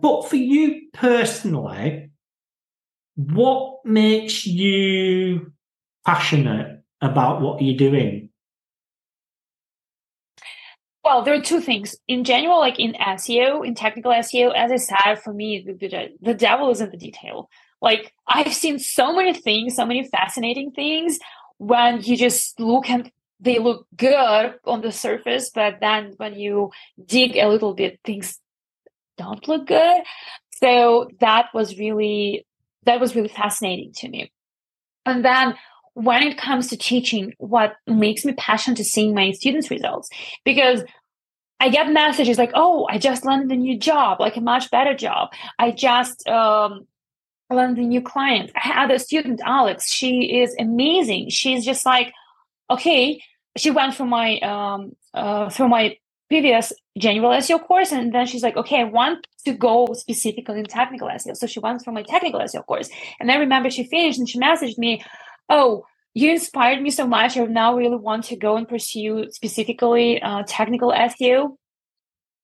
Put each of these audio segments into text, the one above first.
but for you personally, what makes you passionate about what you're doing? Well, there are two things. In general, like in SEO, in technical SEO, as I said, for me, the, the devil is in the detail. Like I've seen so many things, so many fascinating things when you just look and they look good on the surface, but then when you dig a little bit, things don't look good. So that was really that was really fascinating to me. And then when it comes to teaching, what makes me passionate to seeing my students' results because I get messages like, "Oh, I just landed a new job, like a much better job. I just um, landed a new client. I had a student, Alex. She is amazing. She's just like, okay, she went through my um uh, through my previous general SEO course, and then she's like, okay, I want to go specifically in technical SEO. So she went through my technical SEO course, and I remember she finished and she messaged me, oh. You inspired me so much. I now really want to go and pursue specifically uh, technical SEO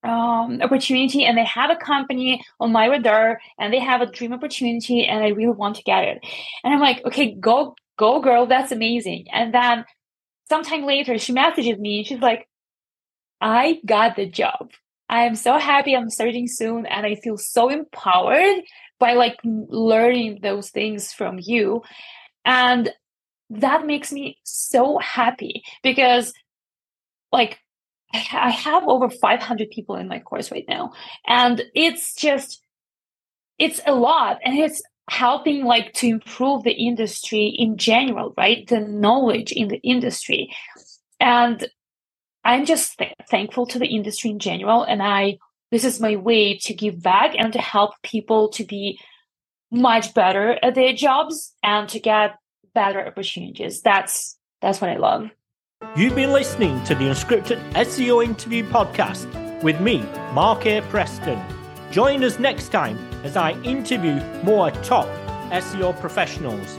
um, opportunity and they have a company on my radar and they have a dream opportunity and I really want to get it. And I'm like, okay, go, go girl. That's amazing. And then sometime later she messages me and she's like, I got the job. I am so happy I'm starting soon and I feel so empowered by like learning those things from you. And that makes me so happy because like I have over 500 people in my course right now. And it's just, it's a lot. And it's helping like to improve the industry in general, right? The knowledge in the industry. And I'm just th- thankful to the industry in general. And I, this is my way to give back and to help people to be much better at their jobs and to get better opportunities. That's, that's what I love. You've been listening to the Unscripted SEO Interview Podcast with me, Mark A. Preston. Join us next time as I interview more top SEO professionals.